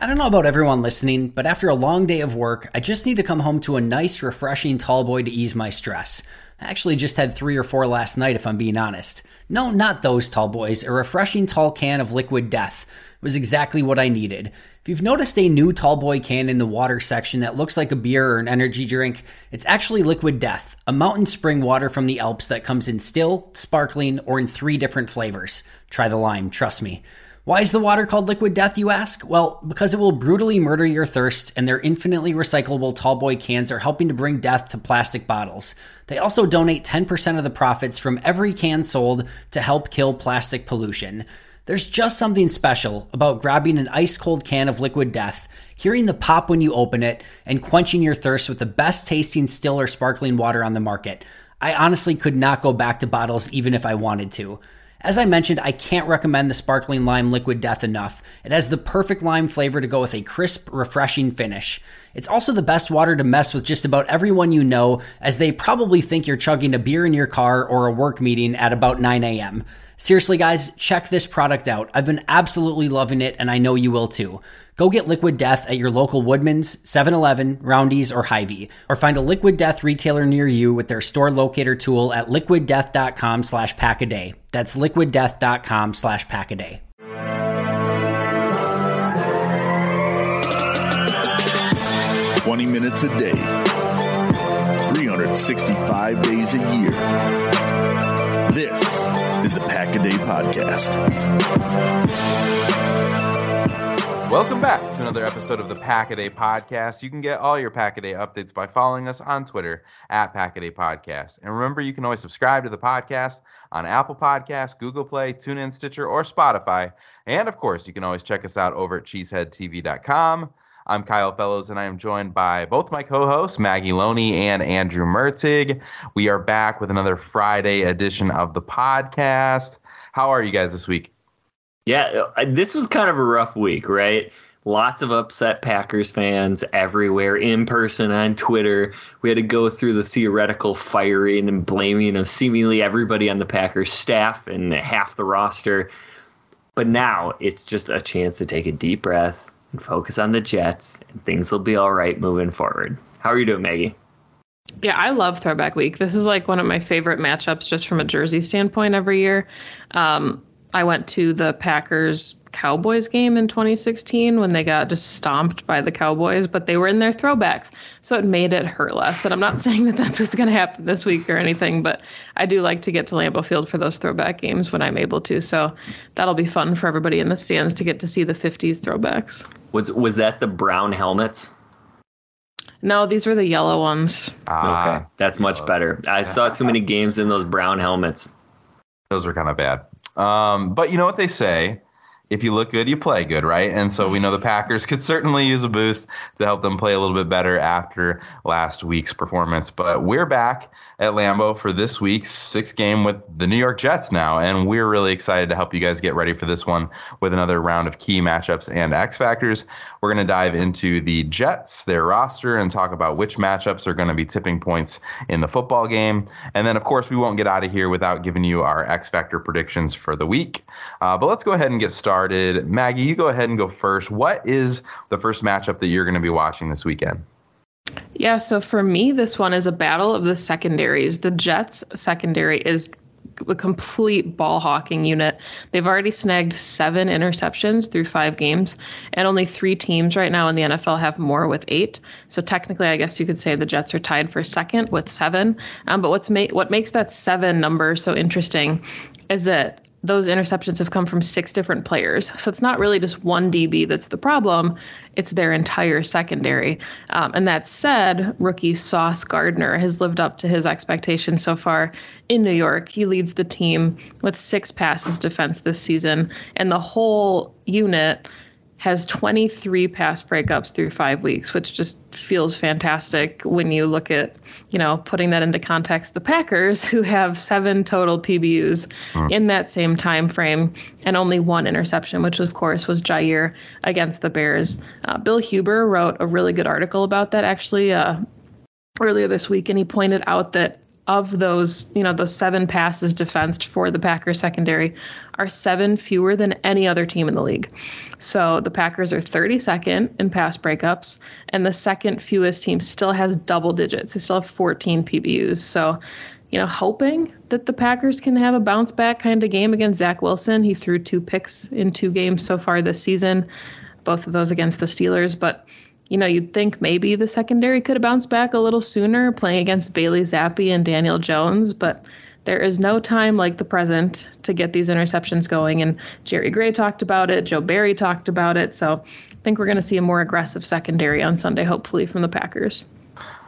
I don't know about everyone listening, but after a long day of work, I just need to come home to a nice, refreshing tall boy to ease my stress. I actually just had three or four last night, if I'm being honest. No, not those tall boys. A refreshing tall can of liquid death was exactly what I needed. If you've noticed a new tall boy can in the water section that looks like a beer or an energy drink, it's actually liquid death, a mountain spring water from the Alps that comes in still, sparkling, or in three different flavors. Try the lime, trust me. Why is the water called liquid death, you ask? Well, because it will brutally murder your thirst, and their infinitely recyclable tallboy cans are helping to bring death to plastic bottles. They also donate 10% of the profits from every can sold to help kill plastic pollution. There's just something special about grabbing an ice cold can of liquid death, hearing the pop when you open it, and quenching your thirst with the best tasting still or sparkling water on the market. I honestly could not go back to bottles even if I wanted to. As I mentioned, I can't recommend the sparkling lime liquid death enough. It has the perfect lime flavor to go with a crisp, refreshing finish. It's also the best water to mess with just about everyone you know, as they probably think you're chugging a beer in your car or a work meeting at about 9 a.m. Seriously, guys, check this product out. I've been absolutely loving it, and I know you will too. Go get Liquid Death at your local Woodman's, 7 Eleven, Roundy's, or Hy-Vee, or find a Liquid Death retailer near you with their store locator tool at liquiddeath.com slash pack a day. That's liquiddeath.com slash pack a day. Twenty minutes a day, 365 days a year. This is the Podcast. Welcome back to another episode of the Packaday Podcast. You can get all your Packaday updates by following us on Twitter at Packaday Podcast. And remember, you can always subscribe to the podcast on Apple Podcasts, Google Play, TuneIn, Stitcher, or Spotify. And of course, you can always check us out over at cheeseheadtv.com. I'm Kyle Fellows, and I am joined by both my co-hosts, Maggie Loney and Andrew Mertig. We are back with another Friday edition of the podcast. How are you guys this week? Yeah, this was kind of a rough week, right? Lots of upset Packers fans everywhere, in person, on Twitter. We had to go through the theoretical firing and blaming of seemingly everybody on the Packers staff and half the roster. But now it's just a chance to take a deep breath and focus on the Jets, and things will be all right moving forward. How are you doing, Maggie? Yeah, I love Throwback Week. This is like one of my favorite matchups just from a jersey standpoint every year. Um, I went to the Packers Cowboys game in 2016 when they got just stomped by the Cowboys, but they were in their throwbacks. So it made it hurt less. And I'm not saying that that's what's going to happen this week or anything, but I do like to get to Lambeau Field for those throwback games when I'm able to. So that'll be fun for everybody in the stands to get to see the 50s throwbacks. Was was that the brown helmets? No, these were the yellow ones. Ah, okay, that's much better. I saw too many games in those brown helmets. Those were kind of bad. Um, but you know what they say if you look good, you play good, right? And so we know the Packers could certainly use a boost to help them play a little bit better after last week's performance. But we're back at Lambeau for this week's sixth game with the New York Jets now, and we're really excited to help you guys get ready for this one with another round of key matchups and X factors. We're going to dive into the Jets, their roster, and talk about which matchups are going to be tipping points in the football game. And then, of course, we won't get out of here without giving you our X factor predictions for the week. Uh, but let's go ahead and get started started. Maggie, you go ahead and go first. What is the first matchup that you're going to be watching this weekend? Yeah, so for me, this one is a battle of the secondaries. The Jets secondary is a complete ball hawking unit. They've already snagged seven interceptions through five games, and only three teams right now in the NFL have more with eight. So technically, I guess you could say the Jets are tied for second with seven. Um, but what's ma- what makes that seven number so interesting is that those interceptions have come from six different players. So it's not really just one DB that's the problem, it's their entire secondary. Um, and that said, rookie Sauce Gardner has lived up to his expectations so far in New York. He leads the team with six passes defense this season, and the whole unit has 23 pass breakups through five weeks, which just feels fantastic when you look at, you know, putting that into context. The Packers, who have seven total PBUs mm. in that same time frame, and only one interception, which of course was Jaire against the Bears. Uh, Bill Huber wrote a really good article about that actually uh, earlier this week, and he pointed out that of those, you know, those seven passes defensed for the Packers secondary are seven fewer than any other team in the league. So the Packers are 32nd in pass breakups, and the second fewest team still has double digits. They still have 14 PBUs. So, you know, hoping that the Packers can have a bounce back kind of game against Zach Wilson. He threw two picks in two games so far this season, both of those against the Steelers, but you know, you'd think maybe the secondary could have bounced back a little sooner playing against Bailey Zappe and Daniel Jones, but there is no time like the present to get these interceptions going. And Jerry Gray talked about it, Joe Barry talked about it. So I think we're going to see a more aggressive secondary on Sunday, hopefully, from the Packers.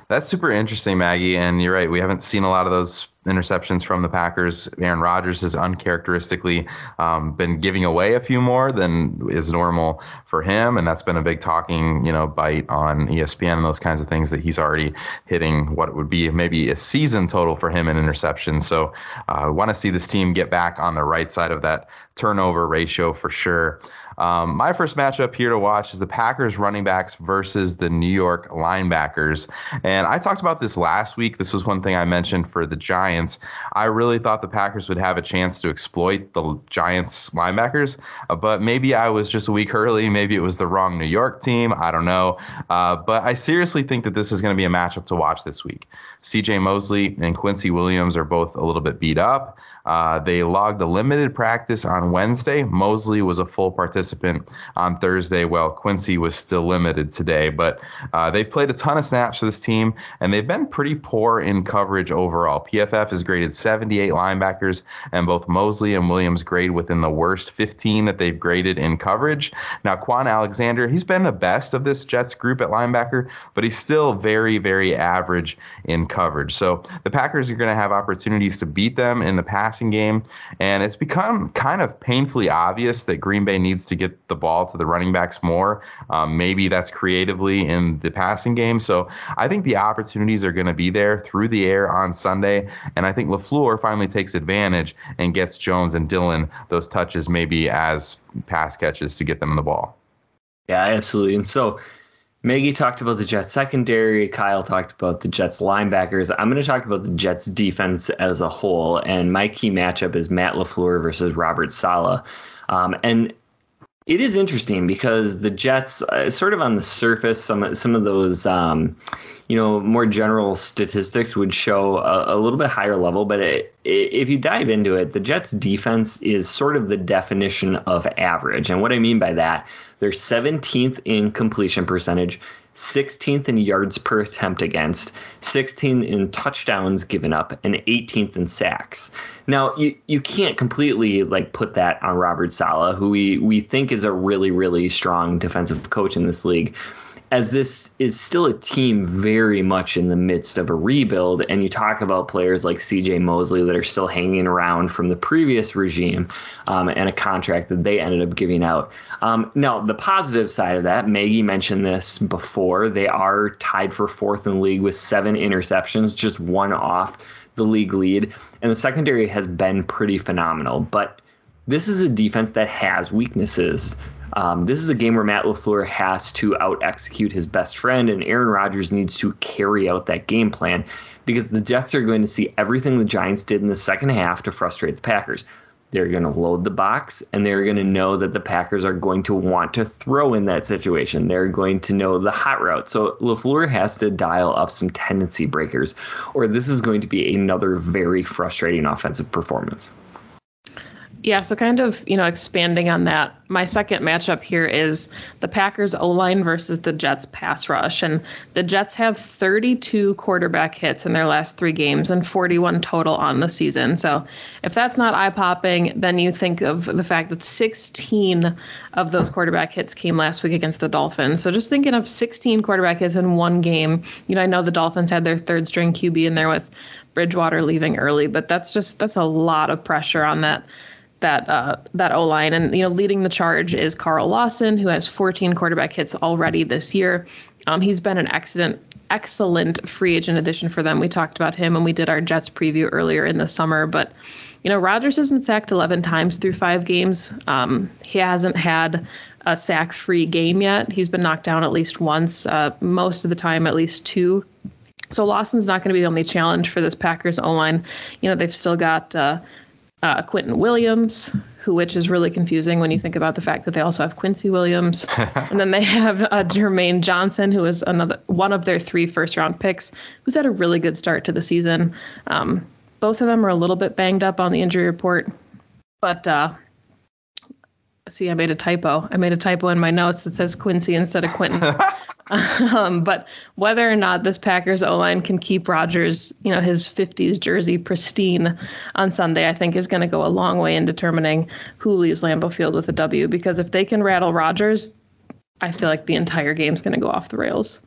That's super interesting, Maggie. And you're right. We haven't seen a lot of those interceptions from the Packers. Aaron Rodgers has uncharacteristically um, been giving away a few more than is normal for him, and that's been a big talking, you know, bite on ESPN and those kinds of things that he's already hitting what would be maybe a season total for him in interceptions. So uh, I want to see this team get back on the right side of that turnover ratio for sure. Um, my first matchup here to watch is the Packers running backs versus the New York linebackers. And I talked about this last week. This was one thing I mentioned for the Giants. I really thought the Packers would have a chance to exploit the Giants linebackers, uh, but maybe I was just a week early. Maybe it was the wrong New York team. I don't know. Uh, but I seriously think that this is going to be a matchup to watch this week. CJ Mosley and Quincy Williams are both a little bit beat up. Uh, they logged a limited practice on Wednesday. Mosley was a full participant on Thursday, while Quincy was still limited today. But uh, they've played a ton of snaps for this team, and they've been pretty poor in coverage overall. PFF has graded 78 linebackers, and both Mosley and Williams grade within the worst 15 that they've graded in coverage. Now, Kwon Alexander, he's been the best of this Jets group at linebacker, but he's still very, very average in coverage. So the Packers are going to have opportunities to beat them in the past passing game. And it's become kind of painfully obvious that Green Bay needs to get the ball to the running backs more. Um, maybe that's creatively in the passing game. So I think the opportunities are going to be there through the air on Sunday. And I think LaFleur finally takes advantage and gets Jones and Dillon those touches, maybe as pass catches to get them the ball. Yeah, absolutely. And so Maggie talked about the Jets secondary. Kyle talked about the Jets linebackers. I'm going to talk about the Jets defense as a whole. And my key matchup is Matt LaFleur versus Robert Saleh. Um, and it is interesting because the Jets, uh, sort of on the surface, some some of those, um, you know, more general statistics would show a, a little bit higher level. But it, it, if you dive into it, the Jets' defense is sort of the definition of average. And what I mean by that, they're 17th in completion percentage, 16th in yards per attempt against, 16th in touchdowns given up, and 18th in sacks. Now, you, you can't completely like put that on Robert Saleh, who we, we think is a really, really strong defensive coach in this league as this is still a team very much in the midst of a rebuild, and you talk about players like CJ Mosley that are still hanging around from the previous regime um, and a contract that they ended up giving out. Um, now, the positive side of that, Maggie mentioned this before, they are tied for fourth in the league with seven interceptions, just one off the league lead, and the secondary has been pretty phenomenal. But this is a defense that has weaknesses. Um, this is a game where Matt LaFleur has to out execute his best friend, and Aaron Rodgers needs to carry out that game plan because the Jets are going to see everything the Giants did in the second half to frustrate the Packers. They're going to load the box, and they're going to know that the Packers are going to want to throw in that situation. They're going to know the hot route. So LaFleur has to dial up some tendency breakers, or this is going to be another very frustrating offensive performance. Yeah, so kind of, you know, expanding on that, my second matchup here is the Packers O line versus the Jets pass rush. And the Jets have 32 quarterback hits in their last three games and 41 total on the season. So if that's not eye popping, then you think of the fact that 16 of those quarterback hits came last week against the Dolphins. So just thinking of 16 quarterback hits in one game, you know, I know the Dolphins had their third string QB in there with Bridgewater leaving early, but that's just, that's a lot of pressure on that that uh, that O line. And you know, leading the charge is Carl Lawson, who has 14 quarterback hits already this year. Um, he's been an excellent excellent free agent addition for them. We talked about him when we did our Jets preview earlier in the summer, but you know, Rodgers has been sacked 11 times through five games. Um, he hasn't had a sack free game yet. He's been knocked down at least once, uh, most of the time, at least two. So Lawson's not going to be the only challenge for this Packers O line. You know, they've still got uh, uh, Quinnen Williams, who which is really confusing when you think about the fact that they also have Quincy Williams, and then they have uh, Jermaine Johnson, who is another one of their three first round picks, who's had a really good start to the season. Um, both of them are a little bit banged up on the injury report, but uh, see, I made a typo. I made a typo in my notes that says Quincy instead of Quinnen. um, but whether or not this Packers O line can keep Rodgers, you know, his 50s jersey pristine on Sunday, I think is going to go a long way in determining who leaves Lambeau Field with a W. Because if they can rattle Rodgers, I feel like the entire game's going to go off the rails.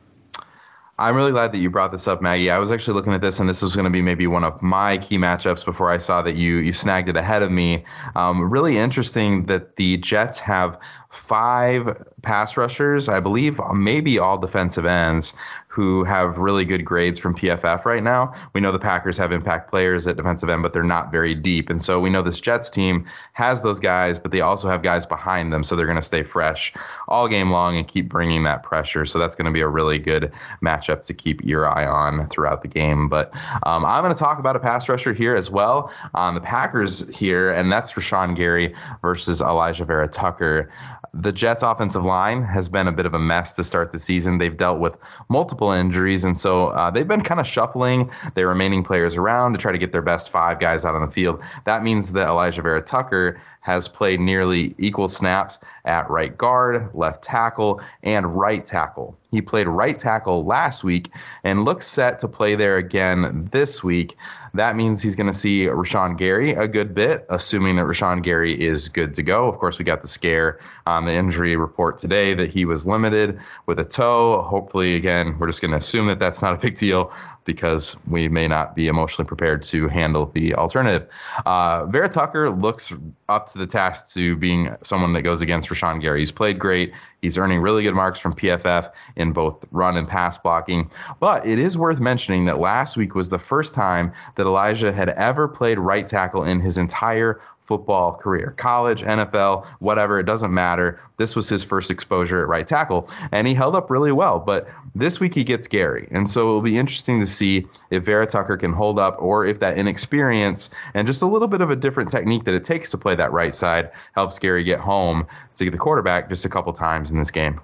I'm really glad that you brought this up, Maggie. I was actually looking at this, and this was going to be maybe one of my key matchups before I saw that you you snagged it ahead of me. Um, really interesting that the Jets have five pass rushers, I believe, maybe all defensive ends, who have really good grades from PFF right now. We know the Packers have impact players at defensive end, but they're not very deep. And so we know this Jets team has those guys, but they also have guys behind them. So they're going to stay fresh all game long and keep bringing that pressure. So that's going to be a really good matchup to keep your eye on throughout the game. But um, I'm going to talk about a pass rusher here as well on the Packers here, and that's Rashan Gary versus Alijah Vera Tucker. The Jets' offensive line has been a bit of a mess to start the season. They've dealt with multiple injuries, and so uh, they've been kind of shuffling their remaining players around to try to get their best five guys out on the field. That means that Alijah Vera Tucker has played nearly equal snaps at right guard, left tackle, and right tackle. He played right tackle last week and looks set to play there again this week. That means he's going to see Rashan Gary a good bit, assuming that Rashan Gary is good to go. Of course, we got the scare on the injury report today that he was limited with a toe. Hopefully, again, we're just going to assume that that's not a big deal because we may not be emotionally prepared to handle the alternative. Uh, Vera Tucker looks up to the task to being someone that goes against Rashan Gary. He's played great. He's earning really good marks from PFF in both run and pass blocking. But it is worth mentioning that last week was the first time that Alijah had ever played right tackle in his entire football career college, NFL, whatever, it doesn't matter. This was his first exposure at right tackle, and he held up really well. But this week he gets Gary. And so it'll be interesting to see if Vera Tucker can hold up or if that inexperience and just a little bit of a different technique that it takes to play that right side helps Gary get home to get the quarterback just a couple times in this game.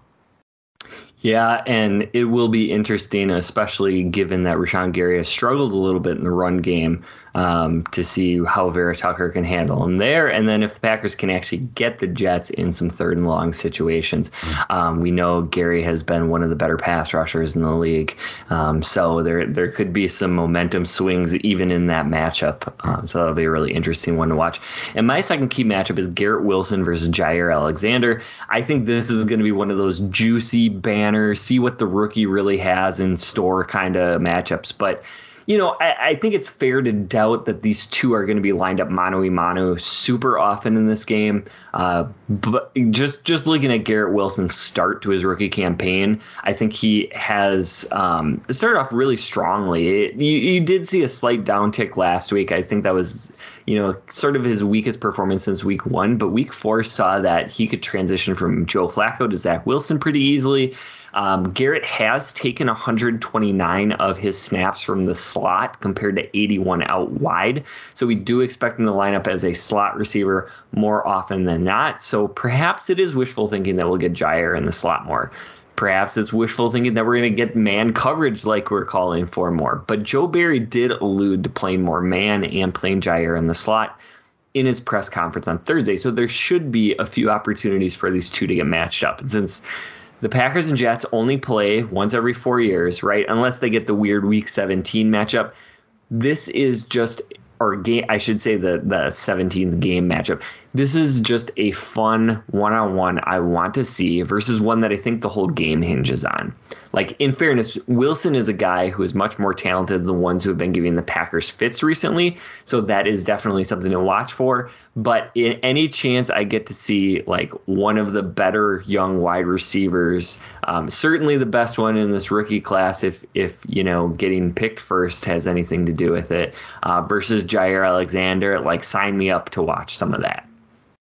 Yeah, and it will be interesting, especially given that Rashan Gary has struggled a little bit in the run game um, to see how Vera Tucker can handle him there. And then if the Packers can actually get the Jets in some third and long situations, um, we know Gary has been one of the better pass rushers in the league. Um, so there there could be some momentum swings even in that matchup. Um, so that'll be a really interesting one to watch. And my second key matchup is Garrett Wilson versus Jaire Alexander. I think this is going to be one of those juicy banner, see what the rookie really has in store kind of matchups. But you know, I, I, think it's fair to doubt that these two are going to be lined up mano a mano super often in this game. Uh, but just just looking at Garrett Wilson's start to his rookie campaign, I think he has um, started off really strongly. It, you, you did see a slight downtick last week. I think that was you know, sort of his weakest performance since week one. But week four saw that he could transition from Joe Flacco to Zach Wilson pretty easily. Um, Garrett has taken 129 of his snaps from the slot compared to 81 out wide. So we do expect him to line up as a slot receiver more often than not. So perhaps it is wishful thinking that we'll get Jaire in the slot more. Perhaps it's wishful thinking that we're going to get man coverage like we're calling for more. But Joe Barry did allude to playing more man and playing Jaire in the slot in his press conference on Thursday. So there should be a few opportunities for these two to get matched up. And since the Packers and Jets only play once every four years, right? Unless they get the weird Week 17 matchup. This is just, or game, I should say the the 17th game matchup. This is just a fun one on one I want to see versus one that I think the whole game hinges on like in fairness, Wilson is a guy who is much more talented than the ones who have been giving the Packers fits recently. So that is definitely something to watch for. But in any chance I get to see like one of the better young wide receivers, um, certainly the best one in this rookie class, if if you know getting picked first has anything to do with it, uh, versus Jaire Alexander, like sign me up to watch some of that.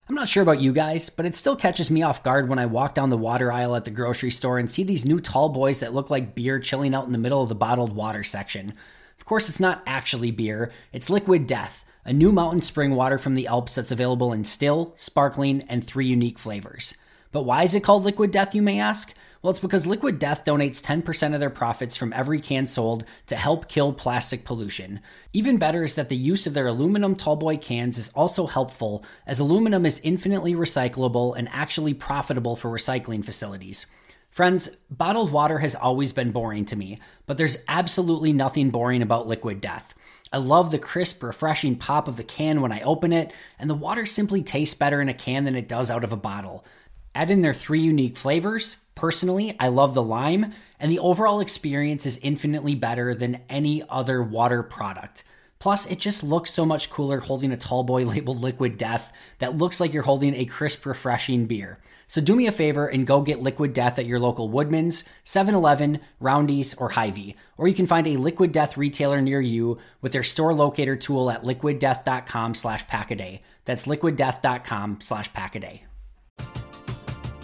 I'm not sure about you guys, but it still catches me off guard when I walk down the water aisle at the grocery store and see these new tall boys that look like beer chilling out in the middle of the bottled water section. Of course, it's not actually beer, it's Liquid Death, a new mountain spring water from the Alps that's available in still, sparkling, and three unique flavors. But why is it called Liquid Death, you may ask? Well, it's because Liquid Death donates 10% of their profits from every can sold to help kill plastic pollution. Even better is that the use of their aluminum tallboy cans is also helpful, as aluminum is infinitely recyclable and actually profitable for recycling facilities. Friends, bottled water has always been boring to me, but there's absolutely nothing boring about Liquid Death. I love the crisp, refreshing pop of the can when I open it, and the water simply tastes better in a can than it does out of a bottle. Add in their three unique flavors Personally, I love the lime, and the overall experience is infinitely better than any other water product. Plus, it just looks so much cooler holding a tall boy labeled Liquid Death that looks like you're holding a crisp, refreshing beer. So do me a favor and go get Liquid Death at your local Woodman's, 7-Eleven, Roundy's, or Hy-Vee. Or you can find a Liquid Death retailer near you with their store locator tool at liquiddeath.com slash packaday. That's liquiddeath.com slash packaday.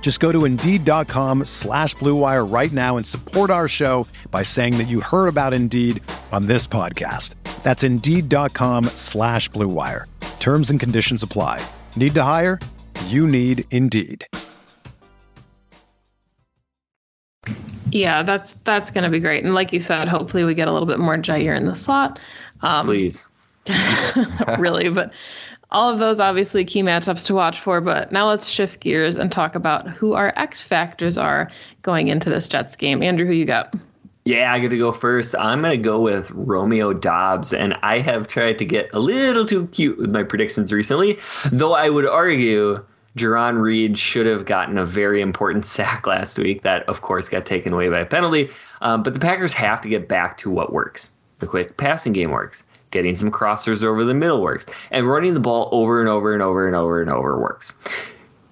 Just go to Indeed.com slash BlueWire right now and support our show by saying that you heard about Indeed on this podcast. That's Indeed.com slash BlueWire. Terms and conditions apply. Need to hire? You need Indeed. Yeah, that's that's going to be great. And like you said, hopefully we get a little bit more Jaire in the slot. Um, Please. really, but all of those obviously key matchups to watch for. But now let's shift gears and talk about who our X factors are going into this Jets game. Andrew, who you got? Yeah, I get to go first. I'm going to go with Romeo Doubs, and I have tried to get a little too cute with my predictions recently, though I would argue Jarran Reed should have gotten a very important sack last week. That, of course, got taken away by a penalty. Um, but the Packers have to get back to what works. The quick passing game works. Getting some crossers over the middle works. And running the ball over and over and over and over and over works.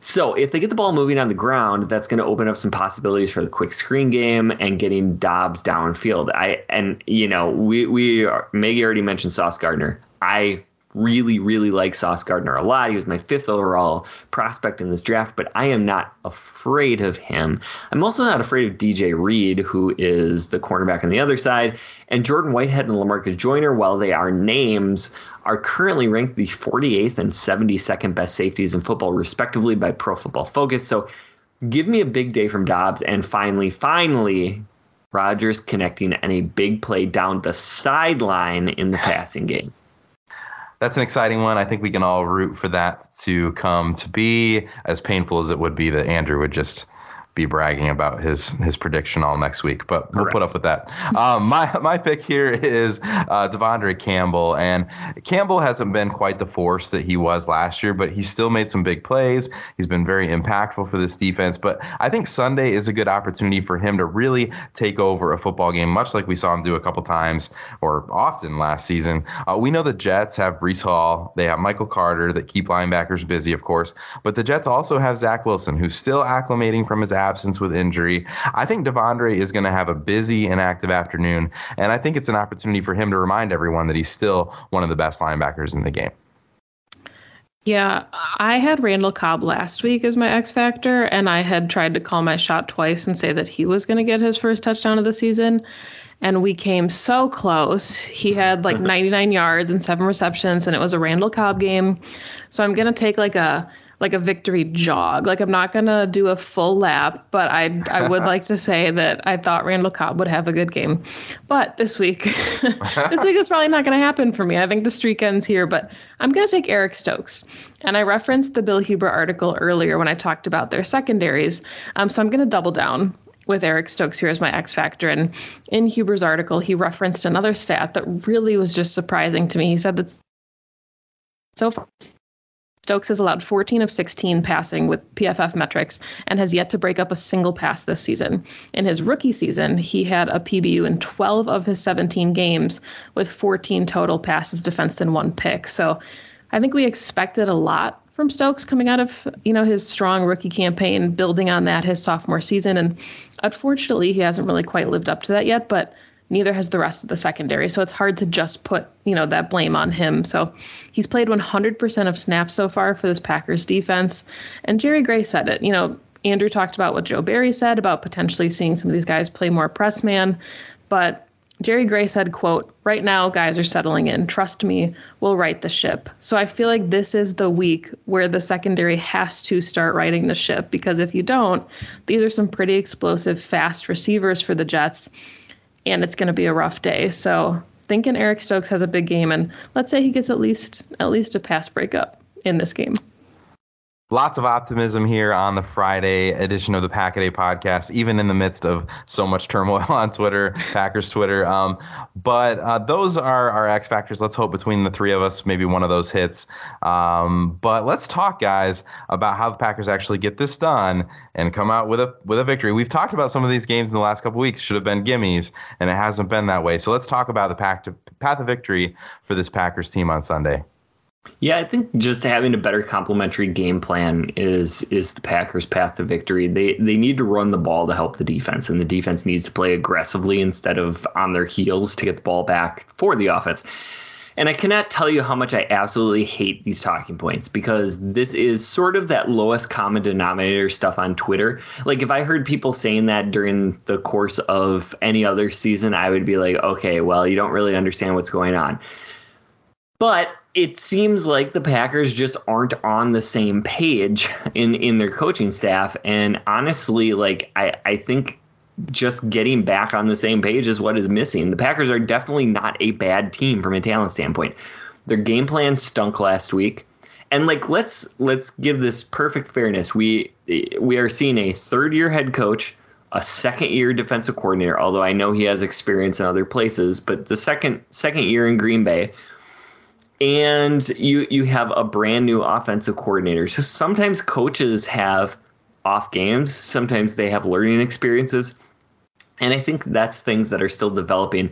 So if they get the ball moving on the ground, that's going to open up some possibilities for the quick screen game and getting Doubs downfield. I and you know we we are, Maggie already mentioned Sauce Gardner. I really, really like Sauce Gardner a lot. He was my fifth overall prospect in this draft, but I am not afraid of him. I'm also not afraid of DJ Reed, who is the cornerback on the other side. And Jordan Whitehead and Lamarcus Joyner, while they are names, are currently ranked the 48th and 72nd best safeties in football, respectively, by Pro Football Focus. So give me a big day from Doubs. And finally, finally, Rodgers connecting and a big play down the sideline in the passing game that's an exciting one. I think we can all root for that to come to be as painful as it would be that Andrew would just be bragging about his his prediction all next week, but we'll put up with that. Um, my my pick here is uh, De'Vondre Campbell, and Campbell hasn't been quite the force that he was last year, but he's still made some big plays. He's been very impactful for this defense, but I think Sunday is a good opportunity for him to really take over a football game, much like we saw him do a couple times or often last season. Uh, we know the Jets have Breece Hall, they have Michael Carter that keep linebackers busy, of course, but the Jets also have Zach Wilson, who's still acclimating from his absence with injury. I think De'Vondre is going to have a busy and active afternoon, and I think it's an opportunity for him to remind everyone that he's still one of the best linebackers in the game. Yeah, I had Randall Cobb last week as my X factor, and I had tried to call my shot twice and say that he was going to get his first touchdown of the season. And we came so close. He had like 99 yards and seven receptions, and it was a Randall Cobb game. So I'm going to take like a like a victory jog. Like I'm not gonna do a full lap, but I I would like to say that I thought Randall Cobb would have a good game. But this week, this week is probably not gonna happen for me. I think the streak ends here, but I'm gonna take Eric Stokes. And I referenced the Bill Huber article earlier when I talked about their secondaries. Um, so I'm gonna double down with Eric Stokes here as my X factor. And in Huber's article, he referenced another stat that really was just surprising to me. He said that so far Stokes has allowed 14 of 16 passing with PFF metrics and has yet to break up a single pass this season. In his rookie season, he had a PBU in 12 of his 17 games with 14 total passes defensed and one pick. So I think we expected a lot from Stokes coming out of you know his strong rookie campaign, building on that his sophomore season, and unfortunately he hasn't really quite lived up to that yet. But neither has the rest of the secondary. So it's hard to just put, you know, that blame on him. So he's played 100% of snaps so far for this Packers defense. And Jerry Gray said it. You know, Andrew talked about what Joe Barry said about potentially seeing some of these guys play more press man, but Jerry Gray said, quote, right now guys are settling in. Trust me, we'll right the ship. So I feel like this is the week where the secondary has to start righting the ship because if you don't, these are some pretty explosive, fast receivers for the Jets and it's going to be a rough day. So thinking Eric Stokes has a big game, and let's say he gets at least at least a pass breakup in this game. Lots of optimism here on the Friday edition of the Packaday podcast, even in the midst of so much turmoil on Twitter, Packers Twitter. Um, but uh, those are our X factors. Let's hope between the three of us, maybe one of those hits. Um, but let's talk, guys, about how the Packers actually get this done and come out with a with a victory. We've talked about some of these games in the last couple weeks should have been gimmies, and it hasn't been that way. So let's talk about the path to, path of victory for this Packers team on Sunday. Yeah, I think just having a better complementary game plan is is the Packers' path to victory. They they need to run the ball to help the defense, and the defense needs to play aggressively instead of on their heels to get the ball back for the offense. And I cannot tell you how much I absolutely hate these talking points because this is sort of that lowest common denominator stuff on Twitter. Like if I heard people saying that during the course of any other season, I would be like, okay, well, you don't really understand what's going on. But it seems like the Packers just aren't on the same page in in their coaching staff. And honestly, like I, I think just getting back on the same page is what is missing. The Packers are definitely not a bad team from a talent standpoint. Their game plan stunk last week. And like let's let's give this perfect fairness. We we are seeing a third year head coach, a second year defensive coordinator, although I know he has experience in other places, but the second second year in Green Bay. And you you have a brand new offensive coordinator. So sometimes coaches have off games, sometimes they have learning experiences. And I think that's things that are still developing.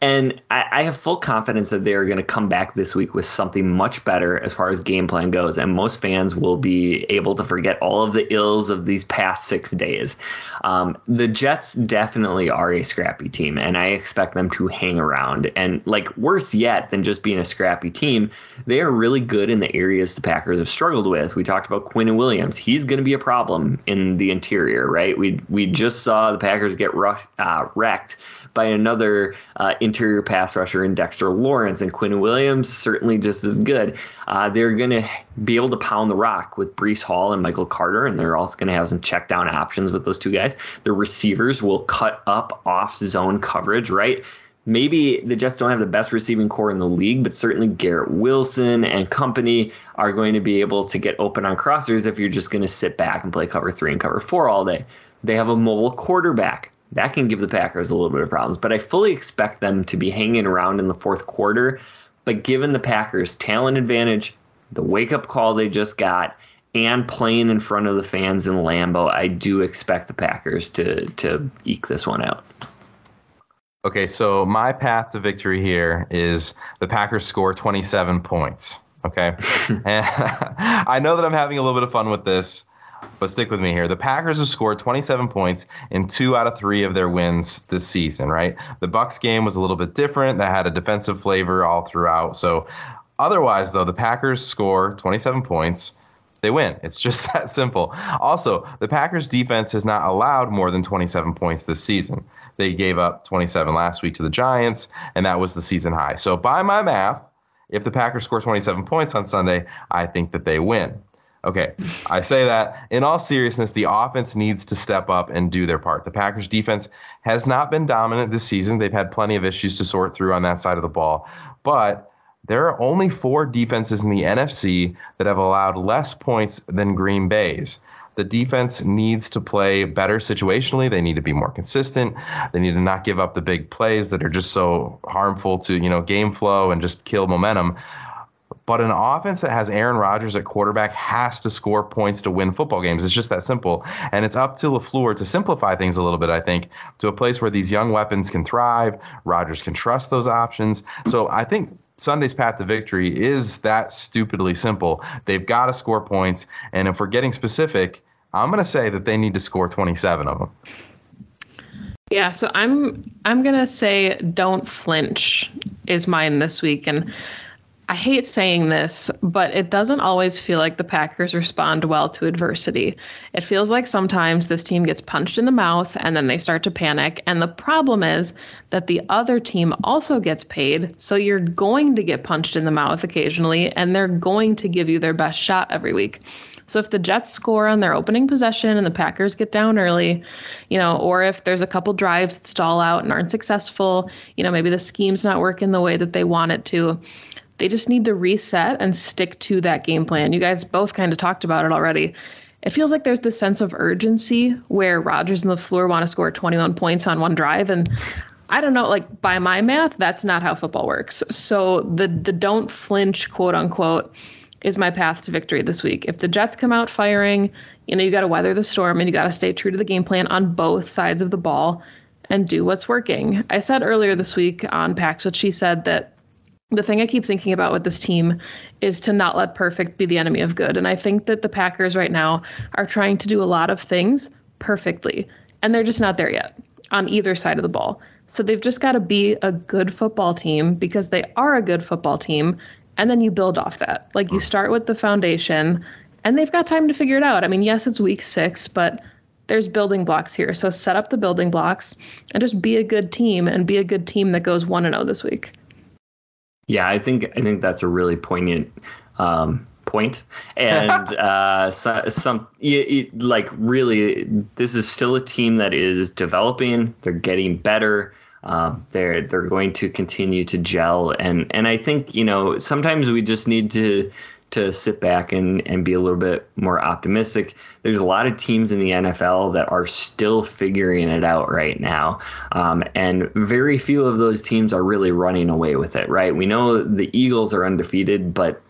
And I, I, have full confidence that they are going to come back this week with something much better as far as game plan goes. And most fans will be able to forget all of the ills of these past six days. Um, the Jets definitely are a scrappy team, and I expect them to hang around. And like worse yet than just being a scrappy team, they are really good in the areas the Packers have struggled with. We talked about Quinnen Williams. He's going to be a problem in the interior, right? We we just saw the Packers get uh, wrecked by another uh, interior pass rusher in Dexter Lawrence and Quinnen Williams, certainly just as good. Uh, they're going to be able to pound the rock with Breece Hall and Michael Carter, and they're also going to have some check down options with those two guys. The receivers will cut up off zone coverage, right? maybe the Jets don't have the best receiving corps in the league, but certainly Garrett Wilson and company are going to be able to get open on crossers if you're just going to sit back and play cover three and cover four all day. They have a mobile quarterback that can give the Packers a little bit of problems. But I fully expect them to be hanging around in the fourth quarter. But given the Packers' talent advantage, the wake up call they just got, and playing in front of the fans in Lambeau, I do expect the Packers to to eke this one out. Okay, so my path to victory here is the Packers score 27 points. Okay, and I know that I'm having a little bit of fun with this but stick with me here. The Packers have scored 27 points in two out of three of their wins this season, right? The Bucks game was a little bit different. That had a defensive flavor all throughout. So otherwise, though, the Packers score 27 points. They win. It's just that simple. Also, the Packers defense has not allowed more than 27 points this season. They gave up 27 last week to the Giants, and that was the season high. So, by my math, if the Packers score 27 points on Sunday, I think that they win. Okay, I say that in all seriousness, the offense needs to step up and do their part. The Packers defense has not been dominant this season. They've had plenty of issues to sort through on that side of the ball. But there are only four defenses in the NFC that have allowed less points than Green Bay's. The defense needs to play better situationally. They need to be more consistent. They need to not give up the big plays that are just so harmful to, you know, game flow and just kill momentum. But an offense that has Aaron Rodgers at quarterback has to score points to win football games. It's just that simple. And it's up to LaFleur to simplify things a little bit, I think, to a place where these young weapons can thrive. Rodgers can trust those options. So I think Sunday's path to victory is that stupidly simple. They've got to score points. And if we're getting specific, I'm going to say that they need to score 27 of them. Yeah, so I'm I'm gonna say don't flinch is mine this week, and I hate saying this, but it doesn't always feel like the Packers respond well to adversity. It feels like sometimes this team gets punched in the mouth and then they start to panic. And the problem is that the other team also gets paid. So you're going to get punched in the mouth occasionally and they're going to give you their best shot every week. So if the Jets score on their opening possession and the Packers get down early, you know, or if there's a couple drives that stall out and aren't successful, you know, maybe the scheme's not working the way that they want it to they just need to reset and stick to that game plan. You guys both kind of talked about it already. It feels like there's this sense of urgency where Rodgers and LaFleur want to score 21 points on one drive. And I don't know, like by my math, that's not how football works. So the the don't flinch, quote unquote, is my path to victory this week. If the Jets come out firing, you know, you got to weather the storm and you got to stay true to the game plan on both sides of the ball and do what's working. I said earlier this week on Pax what she said that the thing I keep thinking about with this team is to not let perfect be the enemy of good. And I think that the Packers right now are trying to do a lot of things perfectly, and they're just not there yet on either side of the ball. So they've just got to be a good football team because they are a good football team, and then you build off that. Like you start with the foundation, and they've got time to figure it out. I mean, yes, it's week six, but there's building blocks here. So set up the building blocks and just be a good team and be a good team that goes 1 0 this week. Yeah, I think I think that's a really poignant um, point. And uh, so, some it, it, like really this is still a team that is developing. They're getting better. Um, they're they're going to continue to gel. And and I think you know sometimes we just need to to sit back and, and be a little bit more optimistic. There's a lot of teams in the NFL that are still figuring it out right now. Um, and very few of those teams are really running away with it, right? We know the Eagles are undefeated, but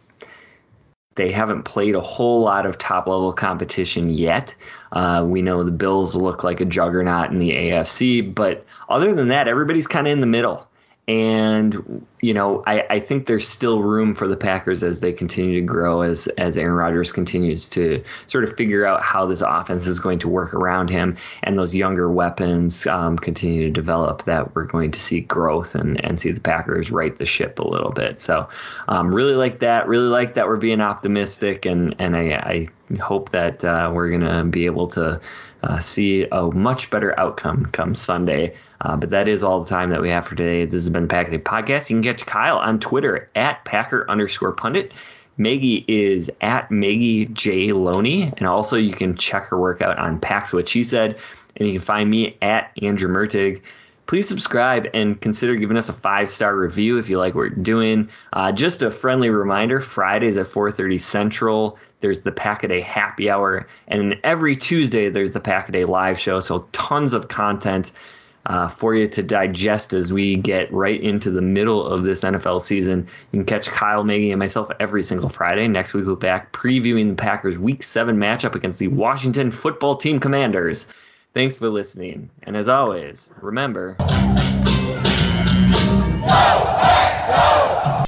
they haven't played a whole lot of top level competition yet. Uh, we know the Bills look like a juggernaut in the AFC, but other than that, everybody's kind of in the middle. And you know, I, I think there's still room for the Packers as they continue to grow, as as Aaron Rodgers continues to sort of figure out how this offense is going to work around him, and those younger weapons um, continue to develop. That we're going to see growth and and see the Packers right the ship a little bit. So, um, really like that. Really like that we're being optimistic, and and I, I hope that uh, we're gonna be able to uh, see a much better outcome come Sunday. Uh, but that is all the time that we have for today. This has been Pack Podcast. You can catch Kyle on Twitter at Packer underscore pundit. Maggie is at Maggie J Loney, and also you can check her workout on Packs What She Said, and you can find me at Andrew Mertig. Please subscribe and consider giving us a five star review if you like what we're doing. Uh, just a friendly reminder: Fridays at 4:30 Central, there's the Packaday Happy Hour, and every Tuesday there's the Packaday Live Show. So tons of content uh, for you to digest as we get right into the middle of this NFL season. You can catch Kyle, Maggie, and myself every single Friday. Next week, we'll be back previewing the Packers' Week 7 matchup against the Washington football team Commanders. Thanks for listening. And as always, remember. When